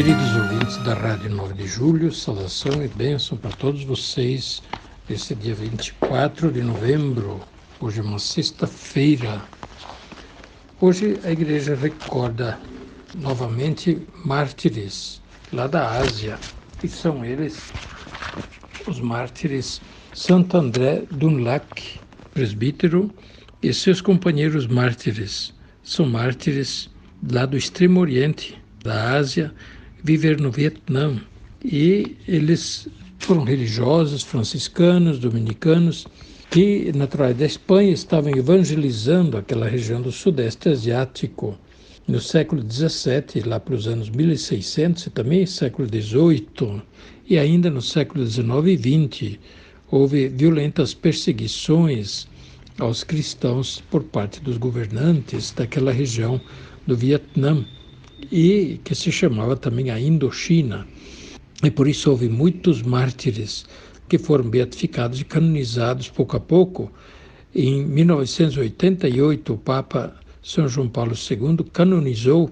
Queridos ouvintes da Rádio 9 de Julho, saudação e bênção para todos vocês nesse dia 24 de novembro. Hoje é uma sexta-feira. Hoje a igreja recorda novamente mártires lá da Ásia, e são eles os mártires Santo André Dunlac, presbítero, e seus companheiros mártires. São mártires lá do extremo oriente da Ásia, viver no Vietnã. E eles foram religiosos, franciscanos, dominicanos, que, naturais da Espanha, estavam evangelizando aquela região do Sudeste Asiático. No século XVII, lá para os anos 1600, e também século XVIII, e ainda no século XIX e XX, houve violentas perseguições aos cristãos por parte dos governantes daquela região do Vietnã e que se chamava também a Indochina. E por isso houve muitos mártires que foram beatificados e canonizados pouco a pouco. Em 1988, o Papa São João Paulo II canonizou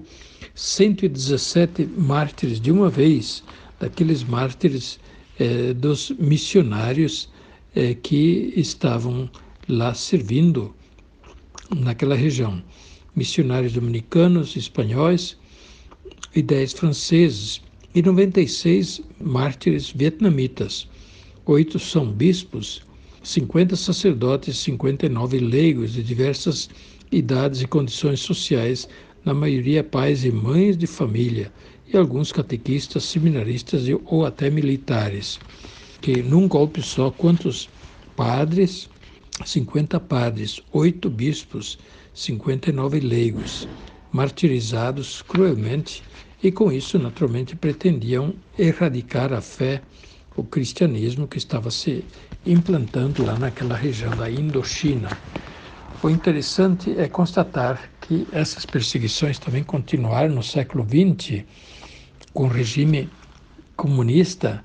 117 mártires de uma vez, daqueles mártires eh, dos missionários eh, que estavam lá servindo naquela região. Missionários dominicanos, espanhóis, e 10 franceses e 96 mártires vietnamitas. Oito são bispos, 50 sacerdotes, 59 leigos de diversas idades e condições sociais, na maioria pais e mães de família, e alguns catequistas, seminaristas ou até militares. Que num golpe só, quantos padres? 50 padres, oito bispos, 59 leigos, martirizados cruelmente e com isso, naturalmente, pretendiam erradicar a fé, o cristianismo que estava se implantando lá naquela região da Indochina. O interessante é constatar que essas perseguições também continuaram no século XX, com o regime comunista,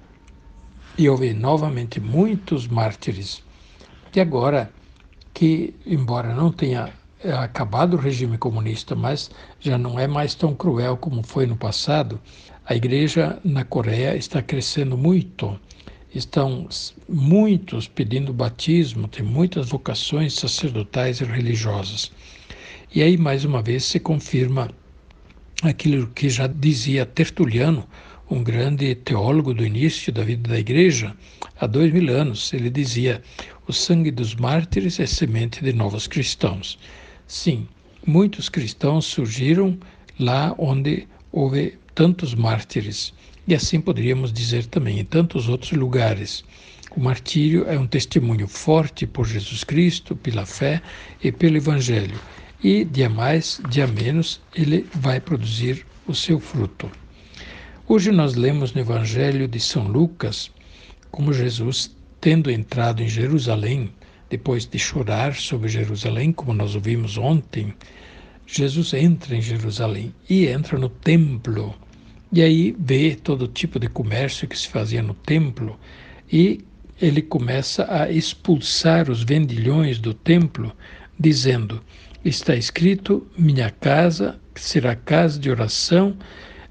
e houve novamente muitos mártires. E agora que, embora não tenha acabado o regime comunista, mas já não é mais tão cruel como foi no passado. A igreja na Coreia está crescendo muito. Estão muitos pedindo batismo, tem muitas vocações sacerdotais e religiosas. E aí, mais uma vez, se confirma aquilo que já dizia Tertuliano, um grande teólogo do início da vida da igreja, há dois mil anos. Ele dizia: o sangue dos mártires é semente de novos cristãos. Sim, muitos cristãos surgiram lá onde houve tantos mártires, e assim poderíamos dizer também em tantos outros lugares. O martírio é um testemunho forte por Jesus Cristo, pela fé e pelo Evangelho, e dia mais, dia menos, ele vai produzir o seu fruto. Hoje nós lemos no Evangelho de São Lucas como Jesus, tendo entrado em Jerusalém, depois de chorar sobre Jerusalém, como nós ouvimos ontem, Jesus entra em Jerusalém e entra no templo. E aí vê todo tipo de comércio que se fazia no templo e ele começa a expulsar os vendilhões do templo, dizendo: Está escrito: Minha casa será casa de oração,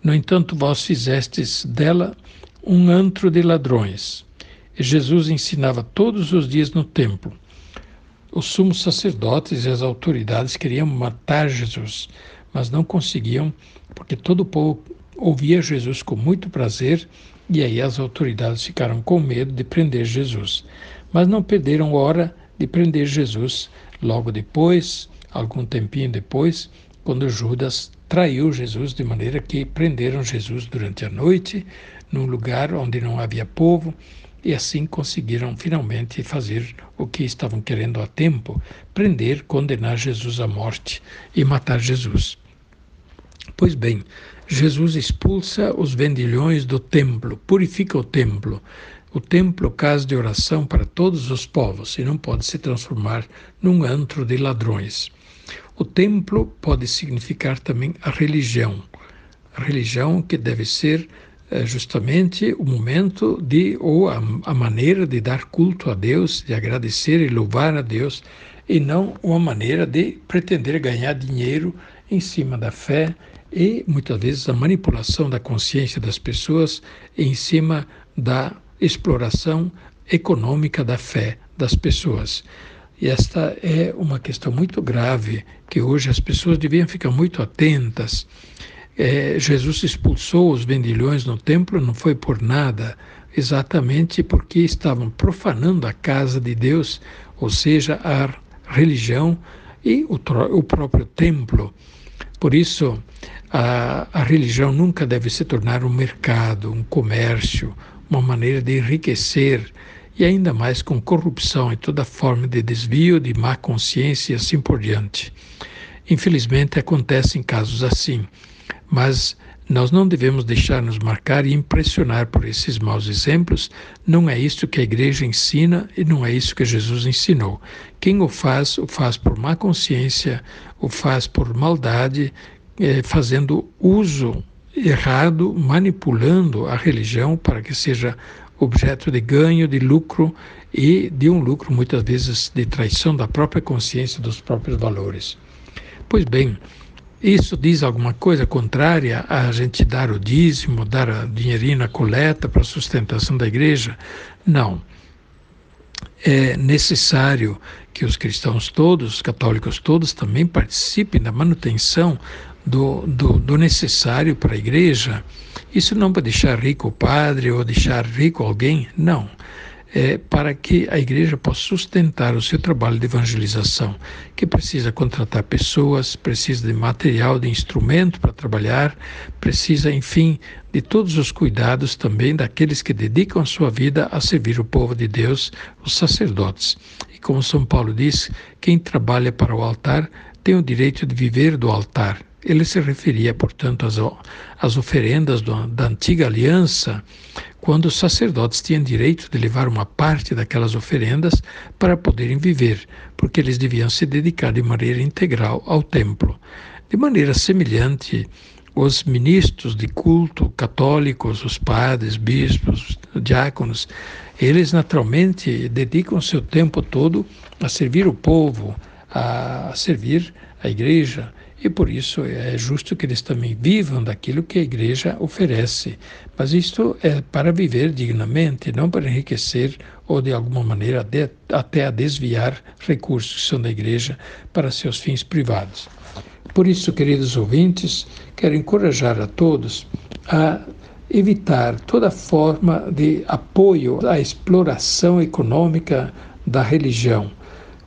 no entanto, vós fizestes dela um antro de ladrões. Jesus ensinava todos os dias no templo. Os sumos sacerdotes e as autoridades queriam matar Jesus, mas não conseguiam, porque todo o povo ouvia Jesus com muito prazer e aí as autoridades ficaram com medo de prender Jesus. Mas não perderam hora de prender Jesus logo depois, algum tempinho depois, quando Judas traiu Jesus, de maneira que prenderam Jesus durante a noite, num lugar onde não havia povo, e assim conseguiram finalmente fazer o que estavam querendo há tempo: prender, condenar Jesus à morte e matar Jesus. Pois bem, Jesus expulsa os vendilhões do templo, purifica o templo. O templo, casa de oração para todos os povos, e não pode se transformar num antro de ladrões. O templo pode significar também a religião. A religião que deve ser justamente o momento de, ou a, a, maneira de dar culto a Deus, de agradecer e louvar a Deus, e não uma maneira de pretender ganhar dinheiro em cima da fé e muitas vezes a manipulação da consciência das pessoas em cima da exploração econômica da fé das pessoas. E esta é uma questão muito grave que hoje as pessoas deviam ficar muito atentas é, Jesus expulsou os vendilhões no templo não foi por nada, exatamente porque estavam profanando a casa de Deus, ou seja, a religião e o, o próprio templo. Por isso, a, a religião nunca deve se tornar um mercado, um comércio, uma maneira de enriquecer, e ainda mais com corrupção e toda forma de desvio, de má consciência e assim por diante. Infelizmente, acontecem casos assim. Mas nós não devemos deixar nos marcar e impressionar por esses maus exemplos. Não é isso que a igreja ensina e não é isso que Jesus ensinou. Quem o faz, o faz por má consciência, o faz por maldade, eh, fazendo uso errado, manipulando a religião para que seja objeto de ganho, de lucro e de um lucro muitas vezes de traição da própria consciência, dos próprios valores. Pois bem, isso diz alguma coisa contrária a gente dar o dízimo, dar a dinheirinho na coleta para a sustentação da igreja? Não. É necessário que os cristãos todos, os católicos todos, também participem da manutenção do, do, do necessário para a igreja. Isso não para deixar rico o padre ou deixar rico alguém, não é, para que a igreja possa sustentar o seu trabalho de evangelização, que precisa contratar pessoas, precisa de material, de instrumento para trabalhar, precisa, enfim, de todos os cuidados também daqueles que dedicam a sua vida a servir o povo de Deus, os sacerdotes. E como São Paulo diz, quem trabalha para o altar tem o direito de viver do altar. Ele se referia, portanto, às, às oferendas do, da antiga aliança, quando os sacerdotes tinham direito de levar uma parte daquelas oferendas para poderem viver, porque eles deviam se dedicar de maneira integral ao templo. De maneira semelhante, os ministros de culto católicos, os padres, bispos, diáconos, eles naturalmente dedicam seu tempo todo a servir o povo, a servir a igreja, e por isso é justo que eles também vivam daquilo que a igreja oferece. Mas isto é para viver dignamente, não para enriquecer ou de alguma maneira até a desviar recursos que são da igreja para seus fins privados. Por isso, queridos ouvintes, quero encorajar a todos a evitar toda forma de apoio à exploração econômica da religião,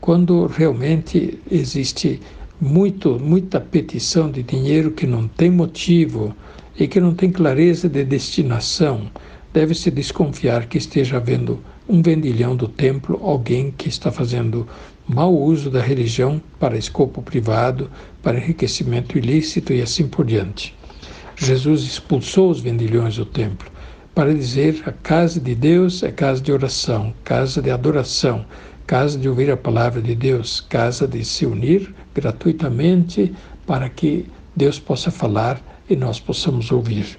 quando realmente existe muito, muita petição de dinheiro que não tem motivo e que não tem clareza de destinação, deve-se desconfiar que esteja havendo um vendilhão do templo, alguém que está fazendo mau uso da religião para escopo privado, para enriquecimento ilícito e assim por diante. Jesus expulsou os vendilhões do templo para dizer a casa de Deus é casa de oração, casa de adoração, casa de ouvir a palavra de Deus, casa de se unir gratuitamente para que Deus possa falar e nós possamos ouvir.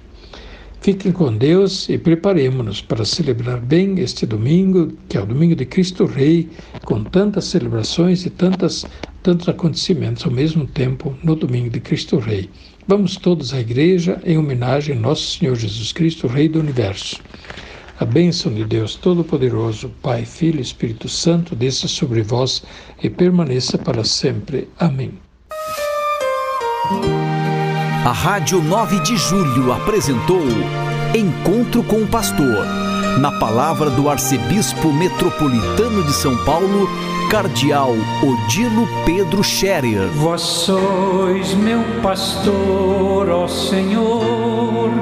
Fiquem com Deus e preparemos-nos para celebrar bem este domingo, que é o domingo de Cristo Rei, com tantas celebrações e tantas, tantos acontecimentos ao mesmo tempo no domingo de Cristo Rei. Vamos todos à igreja em homenagem a nosso Senhor Jesus Cristo, Rei do Universo. A bênção de Deus Todo-Poderoso, Pai, Filho e Espírito Santo, desça sobre vós e permaneça para sempre. Amém. A Rádio 9 de Julho apresentou Encontro com o Pastor, na palavra do Arcebispo Metropolitano de São Paulo, Cardeal Odilo Pedro Scherer. Vós sois meu pastor, ó Senhor,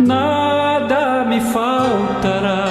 nada me faz ترى